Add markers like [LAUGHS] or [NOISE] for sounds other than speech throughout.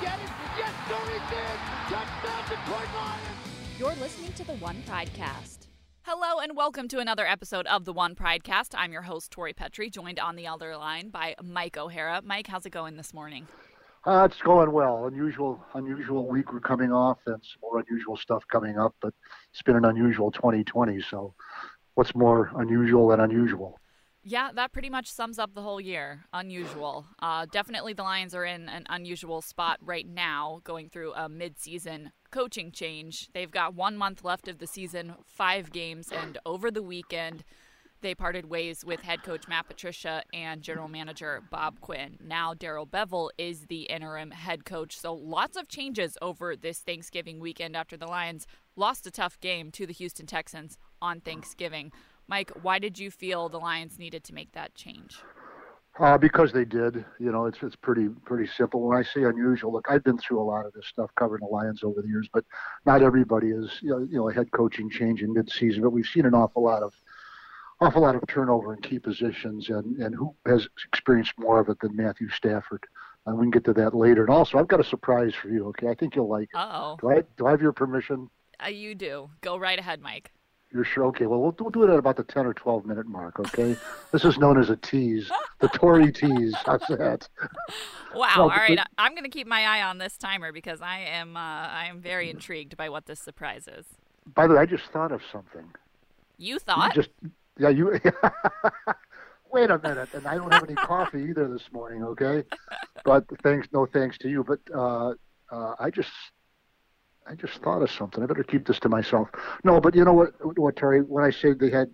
get it? Yes, sir, he did. Touchdown, Detroit Lions. You're listening to the One Pridecast. Hello and welcome to another episode of the One Pridecast. I'm your host Tori Petry, joined on the other line by Mike O'Hara. Mike, how's it going this morning? Uh, it's going well. Unusual, unusual week we're coming off, and some more unusual stuff coming up. But it's been an unusual 2020. So, what's more unusual than unusual? Yeah, that pretty much sums up the whole year. Unusual. Uh, definitely, the Lions are in an unusual spot right now, going through a mid-season coaching change. They've got one month left of the season, five games, and over the weekend, they parted ways with head coach Matt Patricia and general manager Bob Quinn. Now, Darrell Bevell is the interim head coach. So, lots of changes over this Thanksgiving weekend after the Lions lost a tough game to the Houston Texans on Thanksgiving. Mike, why did you feel the Lions needed to make that change? Uh, because they did. You know, it's it's pretty pretty simple. When I say unusual, look, I've been through a lot of this stuff covering the Lions over the years, but not everybody is you know, you know a head coaching change in midseason. But we've seen an awful lot of awful lot of turnover in key positions, and and who has experienced more of it than Matthew Stafford. And we can get to that later. And also, I've got a surprise for you. Okay, I think you'll like. Oh. Do I do I have your permission? Uh, you do. Go right ahead, Mike. You're sure? Okay. Well, we'll, we'll do it at about the 10 or 12 minute mark. Okay. this is known as a tease, the Tori [LAUGHS] tease. How's that? Wow. All right. I'm going to keep my eye on this timer because I am uh, I am very intrigued by what this surprise is. By the way, I just thought of something. You thought? You just yeah. You. [LAUGHS] Wait a minute, and I don't have any coffee either this morning. Okay, but thanks, no thanks to you. But uh, uh, I just I just thought of something. I better keep this to myself. No, but you know what, what Terry? When I say they had,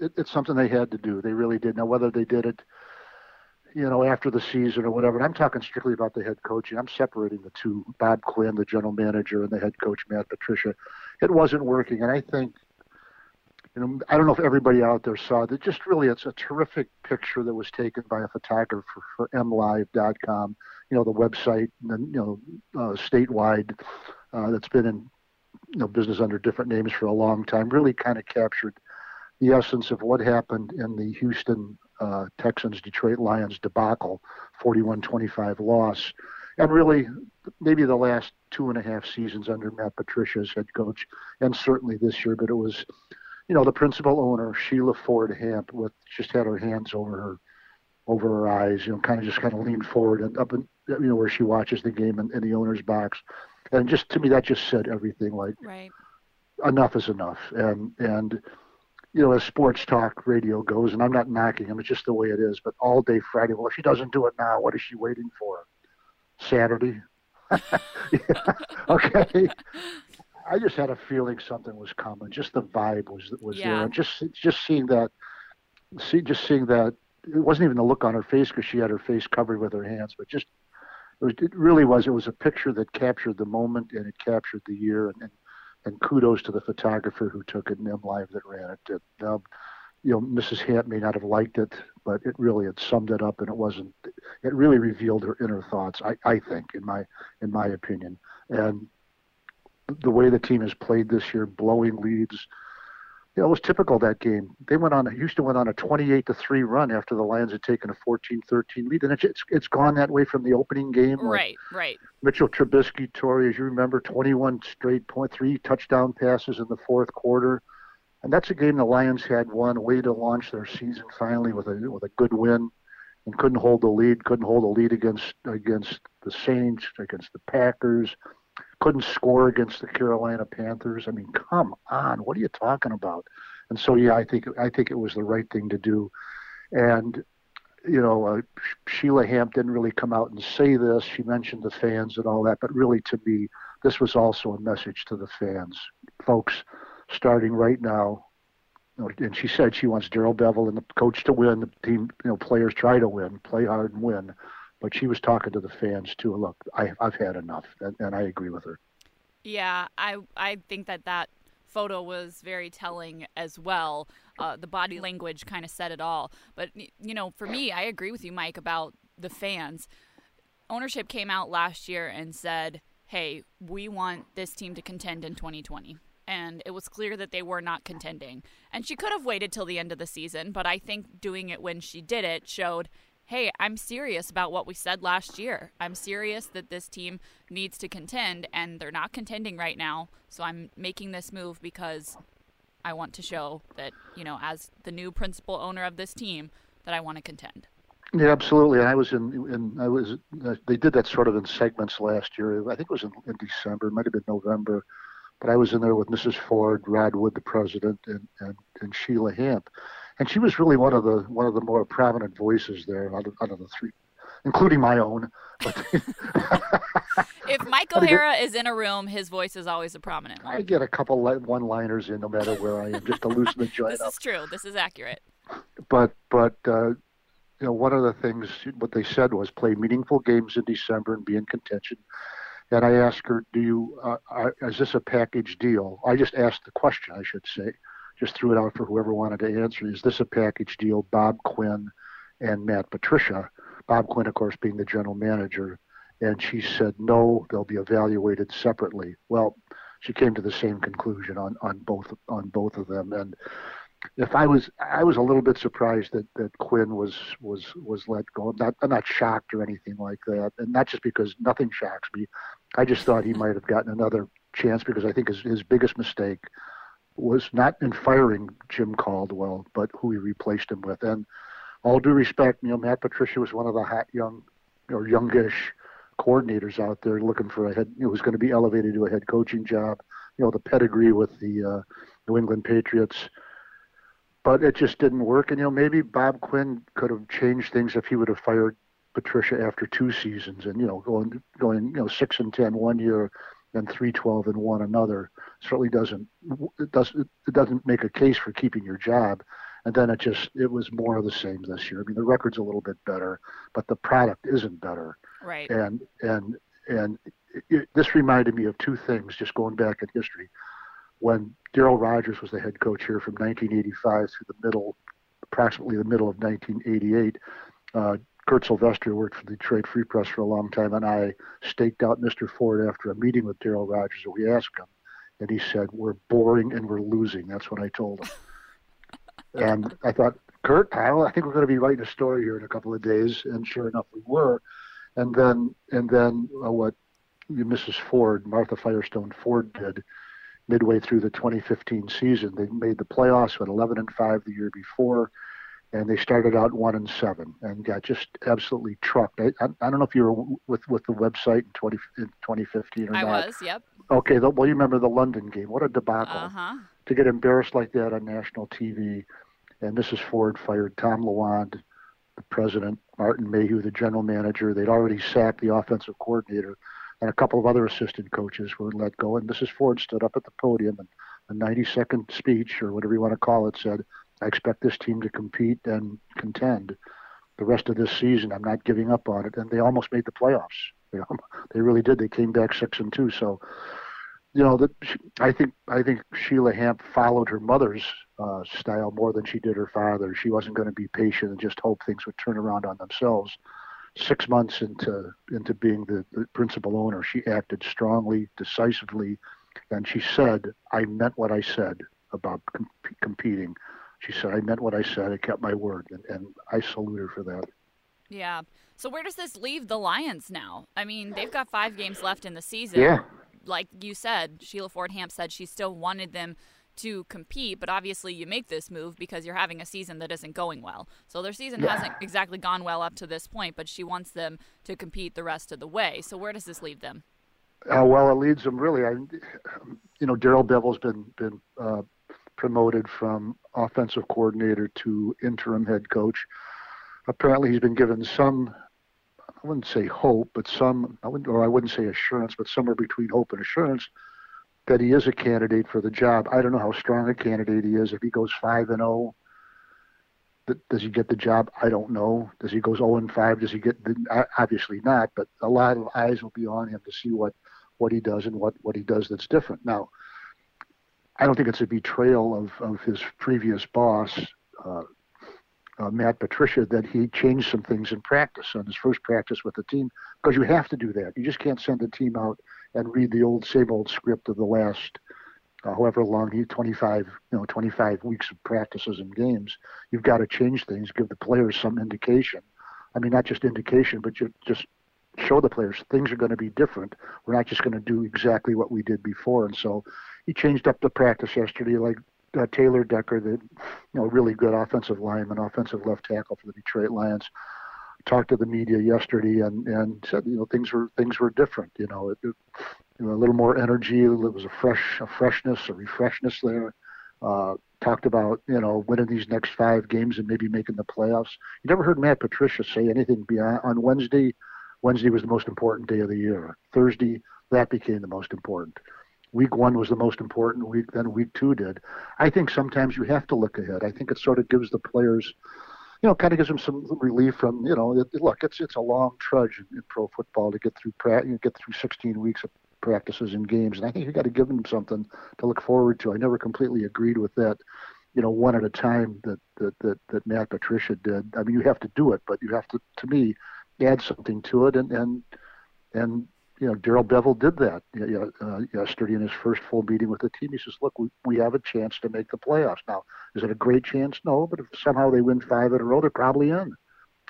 it, it's something they had to do. They really did. Now, whether they did it, you know, after the season or whatever. And I'm talking strictly about the head coaching. I'm separating the two: Bob Quinn, the general manager, and the head coach Matt Patricia. It wasn't working, and I think. You know, I don't know if everybody out there saw that. Just really, it's a terrific picture that was taken by a photographer for MLive.com. You know, the website, and you know, uh, statewide uh, that's been in you know, business under different names for a long time, really kind of captured the essence of what happened in the Houston uh, Texans Detroit Lions debacle, 41-25 loss, and really maybe the last two and a half seasons under Matt Patricia as head coach, and certainly this year. But it was, you know, the principal owner Sheila Ford Hamp with just had her hands over her over her eyes, you know, kind of just kind of leaned forward and up in, you know, where she watches the game in, in the owner's box and just to me that just said everything like right. enough is enough. And and you know as sports talk radio goes and i'm not knocking him it's just the way it is but all day friday well if she doesn't do it now what is she waiting for? Saturday? [LAUGHS] Okay. I just had a feeling something was coming just the vibe was was yeah. there and just just seeing that see just seeing that it wasn't even the look on her face because she had her face covered with her hands but just it really was. It was a picture that captured the moment and it captured the year. And and, and kudos to the photographer who took it and MLive that ran it. um, you know, Mrs. Hamp may not have liked it, but it really it summed it up, and it wasn't. It really revealed her inner thoughts. I, I think, in my in my opinion, and the way the team has played this year, blowing leads, you know, it was typical that game. They went on, Houston went on a 28 to 3 run after the Lions had taken a 14 13 lead. And it's, it's, it's gone that way from the opening game. Right, right. Mitchell Trubisky, Tori, as you remember, 21 straight point, three touchdown passes in the fourth quarter. And that's a game the Lions had won, way to launch their season finally with a, with a good win and couldn't hold the lead, couldn't hold the lead against, against the Saints, against the Packers couldn't score against the Carolina Panthers. I mean, come on, what are you talking about? And so, yeah, I think I think it was the right thing to do. And you know, uh, Sheila Hamp didn't really come out and say this. She mentioned the fans and all that, but really, to me, this was also a message to the fans, folks. Starting right now, and she said she wants Darrell Bevell and the coach to win. The team, you know, players try to win, play hard and win but she was talking to the fans too. Look, I, I've had enough, and, and I agree with her. Yeah, I I think that that photo was very telling as well. Uh, the body language kind of said it all. But you know, for me, I agree with you, Mike, about the fans. Ownership came out last year and said, "Hey, we want this team to contend in 2020." And it was clear that they were not contending. And she could have waited till the end of the season, but I think doing it when she did it showed, hey, I'm serious about what we said last year. I'm serious that this team needs to contend, and they're not contending right now. So I'm making this move because I want to show that, you know, as the new principal owner of this team, that I want to contend. Yeah, absolutely. I was in, in I was, uh, they did that sort of in segments last year. I think it was in, in December, it might have been November, but I was in there with Mrs. Ford, Rod Wood, the president, and, and, and Sheila Hamp. And she was really one of the one of the more prominent voices there out of, out of the three, including my own. But [LAUGHS] if Mike O'Hara is in a room, his voice is always a prominent one. I get a couple one-liners in no matter where I am, just to loosen the [LAUGHS] joint this up. is true. This is accurate. But but uh, you know, one of the things what they said was play meaningful games in December and be in contention. And I asked her, "Do you? Uh, uh, is this a package deal?" I just asked the question, I should say, just threw it out for whoever wanted to answer. Is this a package deal? Bob Quinn and Matt Patricia. Bob Quinn, of course, being the general manager, and she said no, they'll be evaluated separately. Well, she came to the same conclusion on on both on both of them, and if I was, I was a little bit surprised that, that Quinn was was was let go. I'm not I'm not shocked or anything like that, and not just because nothing shocks me. I just thought he might have gotten another chance because I think his his biggest mistake was not in firing Jim Caldwell, but who he replaced him with. And all due respect, you know, Matt Patricia was one of the hot young or youngish coordinators out there looking for a head, you know, was going to be elevated to a head coaching job. You know, the pedigree with the uh, New England Patriots but it just didn't work. And you know, maybe Bob Quinn could have changed things if he would have fired Patricia after two seasons, and you know, going going you know six and ten one year and three twelve and one another certainly doesn't it doesn't it doesn't make a case for keeping your job. And then it just it was more of the same this year. I mean, the record's a little bit better, but the product isn't better. Right. And and and it, it, this reminded me of two things, just going back in history when Darryl Rogers was the head coach here from 1985 through the middle, approximately the middle of 1988. Uh, Curt Sylvester worked for the Detroit Free Press for a long time, and I staked out Mr. Ford after a meeting with Darryl Rogers. And we asked him, and he said, "We're boring and we're losing." That's what I told him. [LAUGHS] and I thought, Curt, I, I think we're going to be writing a story here in a couple of days, and sure enough, we were. And then, and then, uh, what Mrs. Ford, Martha Firestone Ford, did midway through the 2015 season. They made the playoffs at 11 and 5 the year before, and they started out 1 and 7 and got just absolutely trucked. I, I, I don't know if you were with, with the website in, 20, in 2015 or I not. was, yep. Okay, the, well, you remember the London game. What a debacle. Uh-huh. To get embarrassed like that on national TV. And Mrs. Ford fired Tom Lewand, the president, Martin Mayhew, the general manager. They'd already sacked the offensive coordinator and a couple of other assistant coaches were let go. And Mrs. Ford stood up at the podium and a 90 second speech, or whatever you want to call it, said, I expect this team to compete and contend the rest of this season. I'm not giving up on it. And they almost made the playoffs. [LAUGHS] You know, they really did. They came back six and two. So, you know, that I think I think Sheila Hamp followed her mother's uh, style more than she did her father. She wasn't going to be patient and just hope things would turn around on themselves six months into into being the, the principal owner, she acted strongly, decisively, and she said, "I meant what I said about com- competing." She said, "I meant what I said. I kept my word," and, and I salute her for that. Yeah. So where does this leave the Lions now? I mean, they've got five games left in the season. Yeah. Like you said, Sheila Ford Hamp said she still wanted them to compete, but obviously you make this move because you're having a season that isn't going well. So their season yeah. hasn't exactly gone well up to this point, but she wants them to compete the rest of the way. So where does this leave them? Uh, well, it leads them really. I, you know, Darrell Bevell's been been uh, promoted from offensive coordinator to interim head coach. Apparently, he's been given some. I wouldn't say hope, but some, I wouldn't, or I wouldn't say assurance, but somewhere between hope and assurance that he is a candidate for the job. I don't know how strong a candidate he is. If he goes five and oh, zero, does he get the job? I don't know. Does he goes zero oh and five? Does he get? The, obviously not. But a lot of eyes will be on him to see what what he does and what what he does that's different. Now, I don't think it's a betrayal of of his previous boss. Uh, uh, Matt Patricia that he changed some things in practice on his first practice with the team because you have to do that. You just can't send a team out and read the old same old script of the last uh, however long he 25 you know 25 weeks of practices and games you've got to change things give the players some indication I mean, not just indication, but just just show the players things are going to be different. We're not just going to do exactly what we did before. And so he changed up the practice yesterday, like uh, Taylor Decker, the you know really good offensive lineman, offensive left tackle for the Detroit Lions, talked to the media yesterday and and said you know things were things were different. You know, it, it, you know a little more energy. There was a fresh a freshness, a refreshness there. Uh, talked about you know winning these next five games and maybe making the playoffs. You never heard Matt Patricia say anything beyond on Wednesday. Wednesday was the most important day of the year. Thursday that became the most important. Week one was the most important week. Then week two did. I think sometimes you have to look ahead. I think it sort of gives the players, you know, kind of gives them some relief from you know. It, look, it's it's a long trudge in, in pro football to get through you get through 16 weeks of practices and games. And I think you got to give them something to look forward to. I never completely agreed with that, you know, one at a time that that that, that Matt Patricia did. I mean, you have to do it, but you have to, to me, add something to it. And and and you know, Darrell Bevell did that you know, uh, yesterday in his first full meeting with the team. He says, "Look, we, we have a chance to make the playoffs. Now, is it a great chance? No, but if somehow they win five in a row, they're probably in.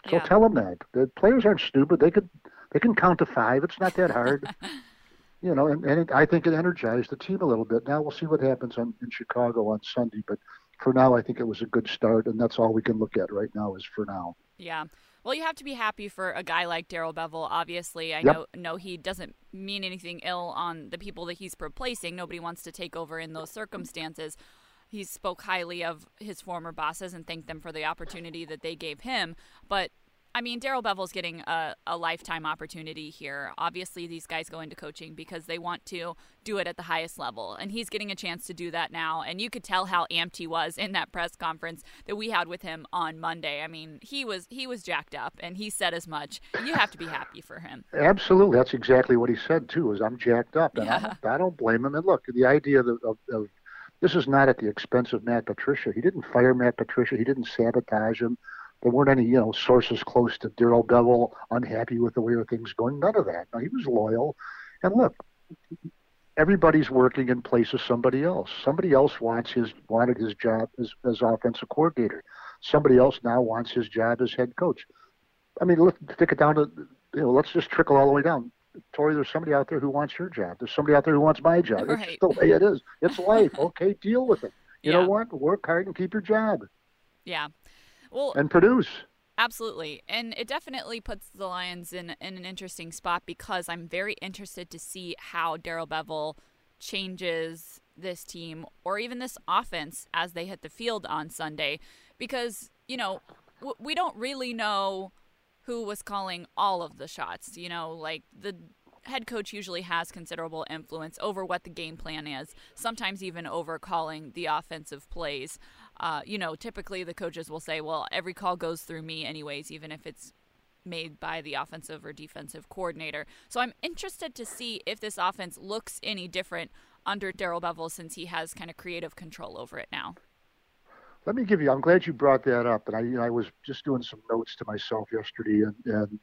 So Yeah. tell them that the players aren't stupid. They could they can count to five. It's not that hard." [LAUGHS] you know, and, and it, I think it energized the team a little bit. Now we'll see what happens on, in Chicago on Sunday, but for now, I think it was a good start, and that's all we can look at right now is for now. Yeah. Well, you have to be happy for a guy like Darrell Bevell. Obviously, I Yep. know know he doesn't mean anything ill on the people that he's replacing. Nobody wants to take over in those circumstances. He spoke highly of his former bosses and thanked them for the opportunity that they gave him. But I mean, Darrell Bevell's getting a, a lifetime opportunity here. Obviously, these guys go into coaching because they want to do it at the highest level, and he's getting a chance to do that now. And you could tell how amped he was in that press conference that we had with him on Monday. I mean, he was he was jacked up, and he said as much. You have to be happy for him. Absolutely, that's exactly what he said too. Is I'm jacked up, and Yeah. I, I don't blame him. And look, the idea of, of, of this is not at the expense of Matt Patricia. He didn't fire Matt Patricia. He didn't sabotage him. There weren't any, you know, sources close to Darrell Bevell unhappy with the way things going. None of that. No, he was loyal. And look, everybody's working in place of somebody else. Somebody else wants his wanted his job as, as offensive coordinator. Somebody else now wants his job as head coach. I mean, let's stick it down to you know, let's just trickle all the way down. Tori, there's somebody out there who wants your job. There's somebody out there who wants my job. It's Right. just the way it is. It's life. Okay, deal with it. You Yeah. know what? Work hard and keep your job Yeah. Well, and produce. Absolutely. And it definitely puts the Lions in, in an interesting spot because I'm very interested to see how Darrell Bevell changes this team or even this offense as they hit the field on Sunday. Because, you know, w- we don't really know who was calling all of the shots. You know, like the head coach usually has considerable influence over what the game plan is, sometimes even over calling the offensive plays. Uh, you know, typically the coaches will say, well, every call goes through me, anyways, even if it's made by the offensive or defensive coordinator. So I'm interested to see if this offense looks any different under Darrell Bevell since he has kind of creative control over it now. Let me give you. I'm glad you brought that up. And I, you know, I was just doing some notes to myself yesterday, and, and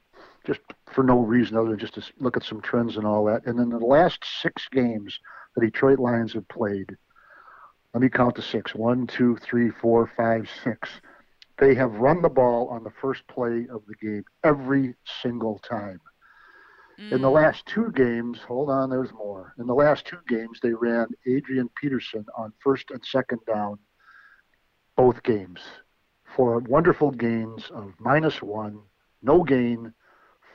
just for no reason other than just to look at some trends and all that. And in the last six games the Detroit Lions have played, let me count to six. One, two, three, four, five, six. They have run the ball on the first play of the game every single time. In the mm. last two games, hold on, there's more. In the last two games, they ran Adrian Peterson on first and second down both games for wonderful gains of minus one, no gain,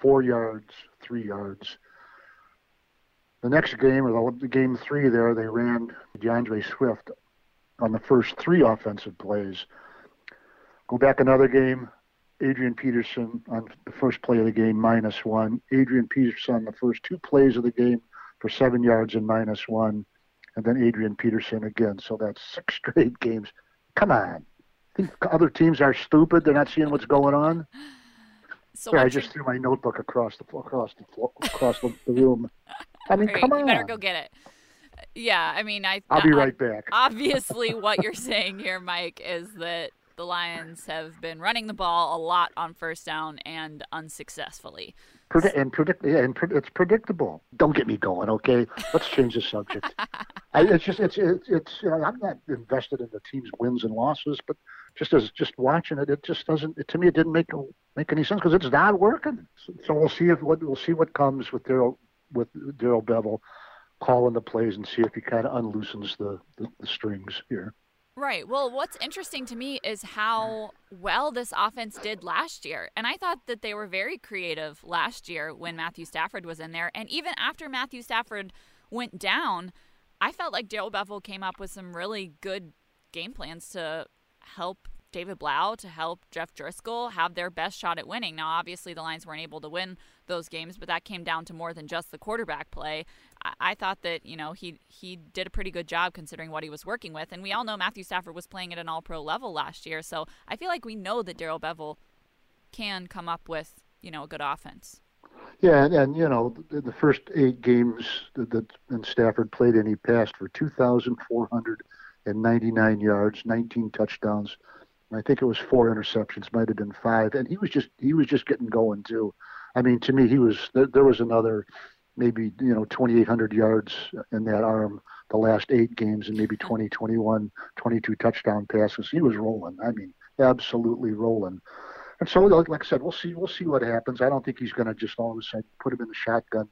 four yards, three yards. The next game, or the, the game three there, they ran D'Andre Swift on the first three offensive plays. Go back another game, Adrian Peterson on the first play of the game, minus one. Adrian Peterson on the first two plays of the game for seven yards and minus one. And then Adrian Peterson again. So that's six [LAUGHS] straight games. Come on. Think other teams are stupid. They're not seeing what's going on. So Sorry, I just threw my notebook across the across the across the, the room. [LAUGHS] I mean, come on. You better go get it. Yeah, I mean, I. I'll be right back. [LAUGHS] obviously what you're saying here mike is that the Lions have been running the ball a lot on first down and unsuccessfully. Predi- and predict, yeah, and pre- it's predictable. Don't get me going, okay? Let's change the subject. [LAUGHS] I, it's just, it's, it's, it's. You know, I'm not invested in the team's wins and losses, but just as just watching it, it just doesn't. It, to me, it didn't make make any sense because it's not working. So, so, we'll see if what we'll see what comes with Darrell with Darrell Bevell calling the plays and see if he kind of unloosens the, the, the strings here. Right. Well, what's interesting to me is how well this offense did last year. And I thought that they were very creative last year when Matthew Stafford was in there. And even after Matthew Stafford went down, I felt like Darrell Bevell came up with some really good game plans to help David Blough to help Jeff Driskel have their best shot at winning. Now, obviously, the Lions weren't able to win those games, but that came down to more than just the quarterback play. I, thought that you know he he did a pretty good job considering what he was working with, and we all know Matthew Stafford was playing at an All Pro level last year, so I feel like we know that Darrell Bevell can come up with you know a good offense. Yeah, and, and you know the, the first eight games that, that and Stafford played in, he passed for 2,499 yards, 19 touchdowns. I think it was four interceptions, might have been five, and he was just he was just getting going too. I mean, to me, he was there, was another maybe you know 2,800 yards in that arm the last eight games, and maybe 20, 21, 22 touchdown passes. He was rolling. I mean, absolutely rolling. And so, like, like I said, we'll see. We'll see what happens. I don't think he's going to just all of a sudden put him in the shotgun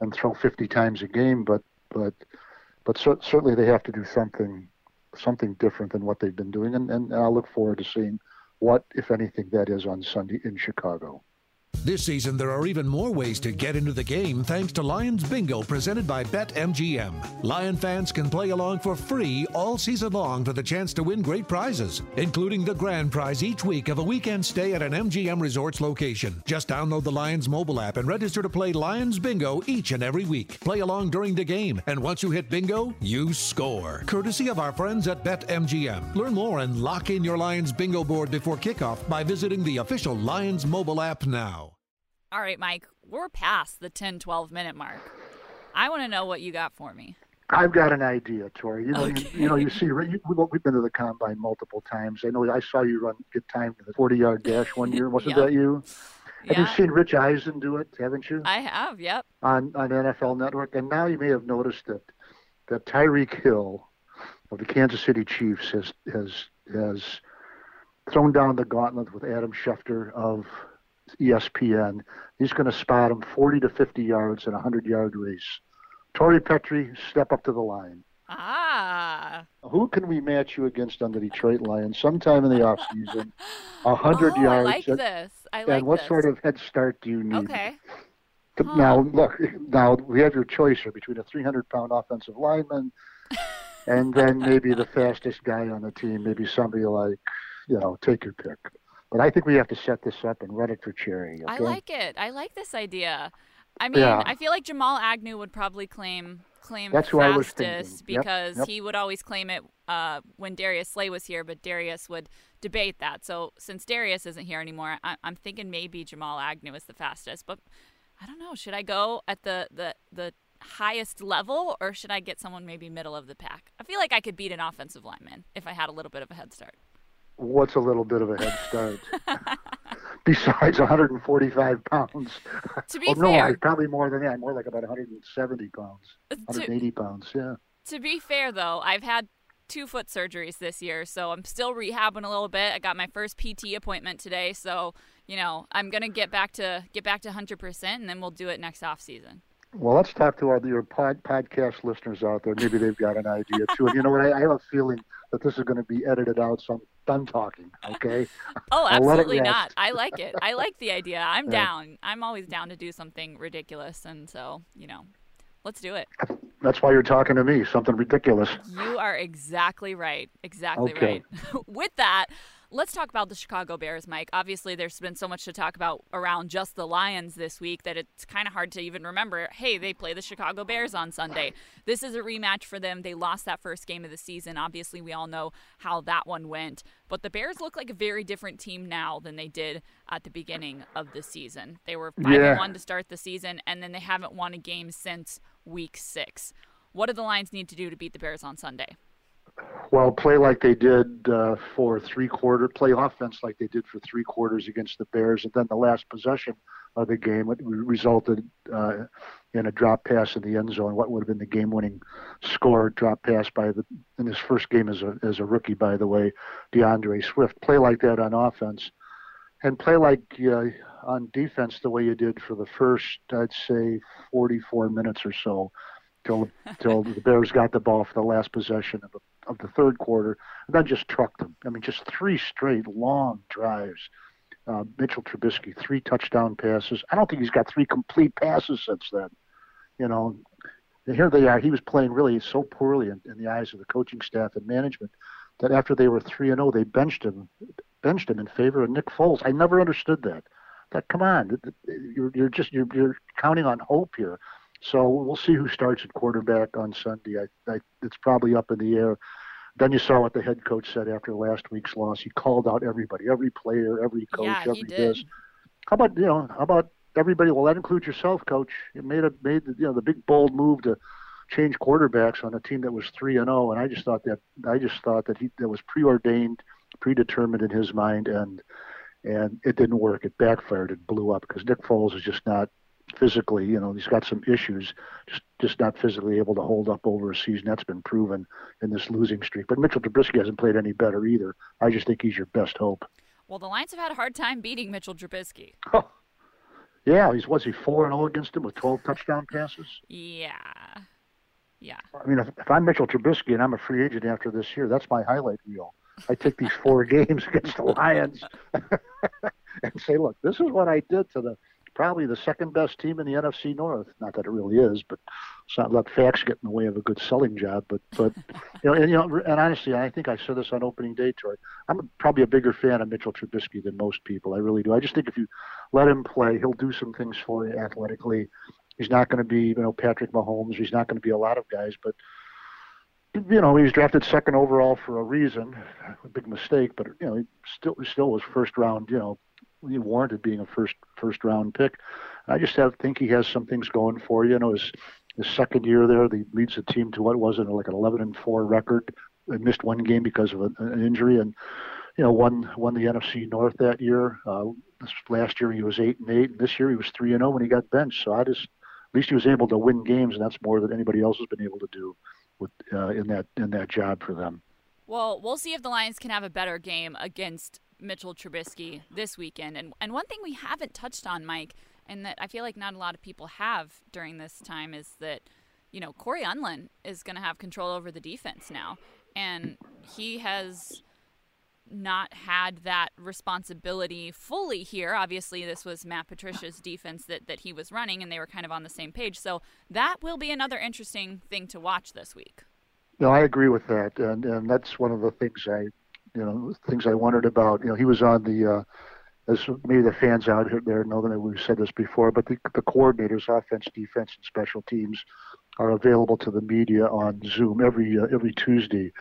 and throw 50 times a game, but but but cer- certainly they have to do something something different than what they've been doing, and, and I look forward to seeing what, if anything, that is on Sunday in Chicago. This season, there are even more ways to get into the game thanks to Lions Bingo presented by BetMGM. Lion fans can play along for free all season long for the chance to win great prizes, including the grand prize each week of a weekend stay at an MGM Resorts location. Just download the Lions mobile app and register to play Lions Bingo each and every week. Play along during the game, and once you hit bingo, you score. Courtesy of our friends at BetMGM. Learn more and lock in your Lions Bingo board before kickoff by visiting the official Lions mobile app now. All right, Mike, we're past the 10 12 minute mark. I want to know what you got for me. I've got an idea, Tori. You know, Okay. you, you know, you see, you, we've been to the combine multiple times. I know I saw you run good time in the 40-yard dash one year. Wasn't Yep. that you? Yeah, you've seen Rich Eisen do it, haven't you? I have. Yep. on on NFL Network, and now you may have noticed that that Tyreek Hill of the Kansas City Chiefs has has has thrown down the gauntlet with Adam Schefter of ESPN. He's going to spot him 40 to 50 yards in a 100 yard race. Tori Petrie, step up to the line. Ah. Who can we match you against on the Detroit Lions sometime in the offseason? A 100 oh, yards. I like and, this. I like this. and what this. sort of head start do you need? Okay. To- Huh. Now, look, now we have your choice here between a 300 pound offensive lineman [LAUGHS] and then maybe the fastest guy on the team, maybe somebody like, you know, take your pick. But I think we have to set this up and run it for Cherry. Okay? I like it. I like this idea. I mean, Yeah. I feel like Jamal Agnew would probably claim claim That's who I was fastest thinking. Yep, because yep. he would always claim it uh, when Darius Slay was here, but Darius would debate that. So since Darius isn't here anymore, I- I'm thinking maybe Jamal Agnew is the fastest. But I don't know. Should I go at the the the highest level or should I get someone maybe middle of the pack? I feel like I could beat an offensive lineman if I had a little bit of a head start. What's a little bit of a head start? [LAUGHS] Besides 145 pounds. To be oh, no, I, probably more than that. More like about 170 pounds, to, 180 pounds. Yeah. To be fair, though, I've had two foot surgeries this year, so I'm still rehabbing a little bit. I got my first PT appointment today, so you know I'm gonna get back to get back to 100%, and then we'll do it next off season. Well, let's talk to all your pod, podcast listeners out there. Maybe they've got an idea too. And you know what? I, I have a feeling that this is going to be edited out, so I'm done talking. Okay. [LAUGHS] Oh, [LAUGHS] I'll let it absolutely not. I like it. I like the idea. I'm Yeah. down. I'm always down to do something ridiculous, and so you know, let's do it. That's why you're talking to me. Something ridiculous. You are exactly right. Exactly Okay. right. [LAUGHS] With that, let's talk about the Chicago Bears, Mike. Obviously, there's been so much to talk about around just the Lions this week that it's kind of hard to even remember. Hey, they play the Chicago Bears on Sunday. This is a rematch for them. They lost that first game of the season. Obviously, we all know how that one went. But the Bears look like a very different team now than they did at the beginning of the season. They were 5 Yeah. and 1 to start the season, and then they haven't won a game since week six. What do the Lions need to do to beat the Bears on Sunday? Well, play like they did uh, for three quarter, play offense like they did for three quarters against the Bears, and then the last possession of the game it resulted uh, in a drop pass in the end zone. What would have been the game-winning score? Drop pass by the in his first game as a as a rookie, by the way, D'Andre Swift. Play like that on offense, and play like uh, on defense the way you did for the first, I'd say, 44 minutes or so, till till [LAUGHS] the Bears got the ball for the last possession of of the third quarter, and then just trucked them. I mean, just three straight long drives. Uh, Mitchell Trubisky, three touchdown passes. I don't think he's got three complete passes since then. You know, and here they are. He was playing really so poorly in, in the eyes of the coaching staff and management that after they were three and zero, oh, they benched him, benched him in favor of Nick Foles. I never understood that. That come on, you're, you're just you're, you're counting on hope here. So we'll see who starts at quarterback on Sunday. I, I, it's probably up in the air. Then you saw what the head coach said after last week's loss. He called out everybody, every player, every coach, yeah, every this. How about you know? How about everybody? Well, that includes yourself, coach. You made a made the, you know the big bold move to change quarterbacks on a team that was three and zero, oh, and I just thought that I just thought that he that was preordained, predetermined in his mind, and and it didn't work. It backfired. It blew up because Nick Foles is just not physically, you know, he's got some issues, just just not physically able to hold up over a season. That's been proven in this losing streak. But Mitchell Trubisky hasn't played any better either. I just think he's your best hope. Well, the Lions have had a hard time beating Mitchell Trubisky. Oh, yeah, he's was he four and zero oh against him with twelve touchdown passes. Yeah, yeah. I mean, if, if I'm Mitchell Trubisky and I'm a free agent after this year, that's my highlight reel. I take these four [LAUGHS] games against the Lions [LAUGHS] and say, look, this is what I did to the probably the second best team in the NFC North. Not that it really is, but it's not let facts get in the way of a good selling job. But but you know, and, you know, and honestly, I think I said this on opening day, Troy. I'm probably a bigger fan of Mitchell Trubisky than most people. I really do. I just think if you let him play, he'll do some things for you athletically. He's not going to be, you know, Patrick Mahomes. He's not going to be a lot of guys, but you know, he was drafted second overall for a reason, a big mistake, but you know, he still he still was first round, you know, warranted being a first first round pick. I just have think he has some things going for you. You know, his his second year there, he leads the team to what was it like an 11 and four record. They missed one game because of an injury, and you know won won the NFC North that year. Uh, this last year he was eight and eight, and this year he was three and zero oh when he got benched. So I just at least he was able to win games, and that's more than anybody else has been able to do with uh, in that in that job for them. Well, we'll see if the Lions can have a better game against Mitchell Trubisky this weekend. And and one thing we haven't touched on, Mike, and that I feel like not a lot of people have during this time is that, you know, Cory Undlin is going to have control over the defense now, and he has not had that responsibility fully here. Obviously, this was Matt Patricia's defense that, that he was running, and they were kind of on the same page. So that will be another interesting thing to watch this week. No, I agree with that, and and that's one of the things I you know things I wondered about. You know, he was on the uh, as maybe the fans out there know that we've said this before, but the, the coordinators, offense, defense, and special teams, are available to the media on Zoom every uh, every Tuesday,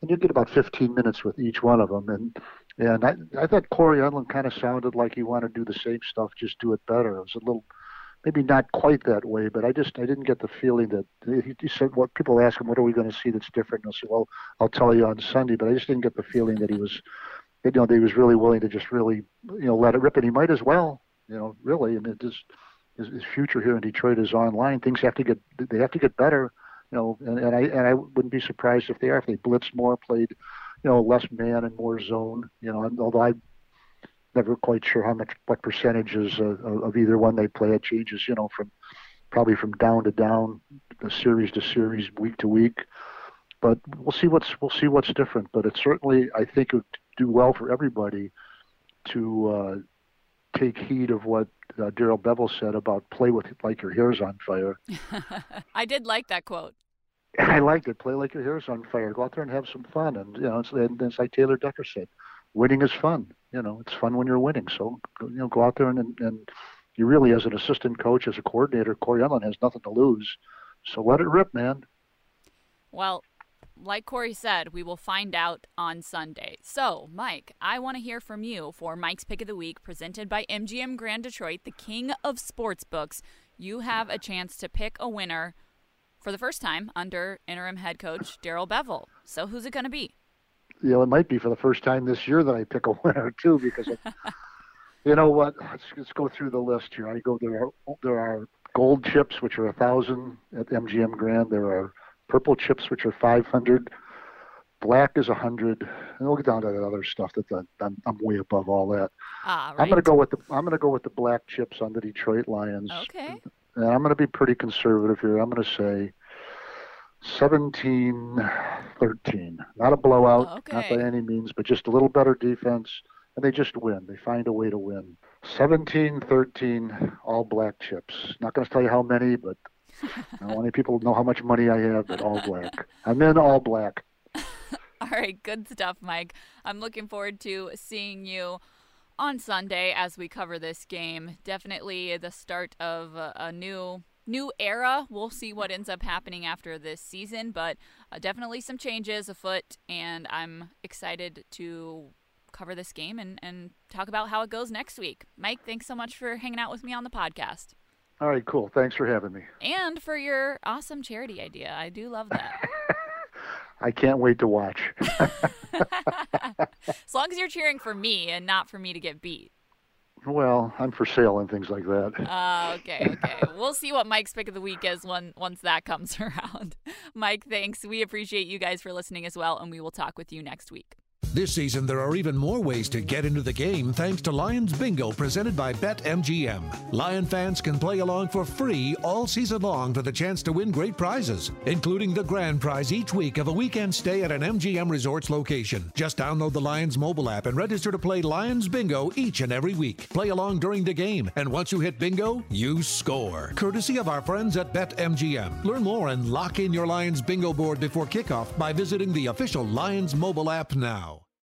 and you get about 15 minutes with each one of them. And and I, I thought Cory Undlin kind of sounded like he wanted to do the same stuff, just do it better. It was a little maybe not quite that way, but I just I didn't get the feeling that he, he said what people ask him, what are we going to see that's different? And he'll say, well, I'll tell you on Sunday, but I just didn't get the feeling that he was, you know, that he was really willing to just really, you know, let it rip, and he might as well, you know, really. I mean, it just his, his future here in Detroit is online. Things have to get they have to get better, you know, and, and I and I wouldn't be surprised if they are if they blitz more, played, you know, less man and more zone, you know. Although I never quite sure how much what percentages of, of either one they play. It changes, you know, from probably from down to down, the series to series, week to week. But we'll see what's we'll see what's different. But it certainly I think it would do well for everybody to uh, take heed of what uh, Darrell Bevell said about play with like your hair's on fire. [LAUGHS] I did like that quote. [LAUGHS] I liked it. Play like your hair's on fire. Go out there and have some fun. And you know, it's, and it's like Taylor Decker said, winning is fun you know, it's fun when you're winning. So, you know, go out there and, and you really, as an assistant coach, as a coordinator, Cory Undlin has nothing to lose. So let it rip, man. Well, like Cory said, we will find out on Sunday. So, Mike, I want to hear from you for Mike's Pick of the Week, presented by MGM Grand Detroit, the king of sports books. You have a chance to pick a winner for the first time under interim head coach Darrell Bevell. So who's it going to be? You know, it might be for the first time this year that I pick a winner [LAUGHS] too, because you know what? Let's, let's go through the list here. I go there. Are, there are gold chips, which are a thousand at MGM Grand. There are purple chips, which are five hundred. Black is a hundred, and we'll get down to that other stuff that the, I'm, I'm way above all that. Ah, right. I'm gonna go with the I'm gonna go with the black chips on the Detroit Lions. Okay. And I'm gonna be pretty conservative here. I'm gonna say 17-13. Not a blowout, oh, not by any means, but just a little better defense, and they just win. They find a way to win. 17-13, all black chips. Not gonna tell you how many, but I don't want any people to know how much money I have, but all black. I'm in all black. [LAUGHS] All right, good stuff, Mike. I'm looking forward to seeing you on Sunday as we cover this game. Definitely the start of a, a new new era. We'll see what ends up happening after this season, but uh, definitely some changes afoot, and I'm excited to cover this game and, and talk about how it goes next week. Mike, thanks so much for hanging out with me on the podcast All right, cool. Thanks for having me. and for your awesome charity idea. I do love that. [LAUGHS] I can't wait to watch. [LAUGHS] as long as you're cheering for me and not for me to get beat. Well, I'm for sale and things like that. Uh, [LAUGHS] okay, okay. we'll see what Mike's pick of the week is when once that comes [LAUGHS] around. Mike, thanks. We appreciate you guys for listening as well, and we will talk with you next week. This season, there are even more ways to get into the game thanks to Lions Bingo presented by BetMGM. Lion fans can play along for free all season long for the chance to win great prizes, including the grand prize each week of a weekend stay at an MGM Resorts location. Just download the Lions mobile app and register to play Lions Bingo each and every week. Play along during the game, and once you hit bingo, you score. Courtesy of our friends at BetMGM. Learn more and lock in your Lions Bingo board before kickoff by visiting the official Lions mobile app now.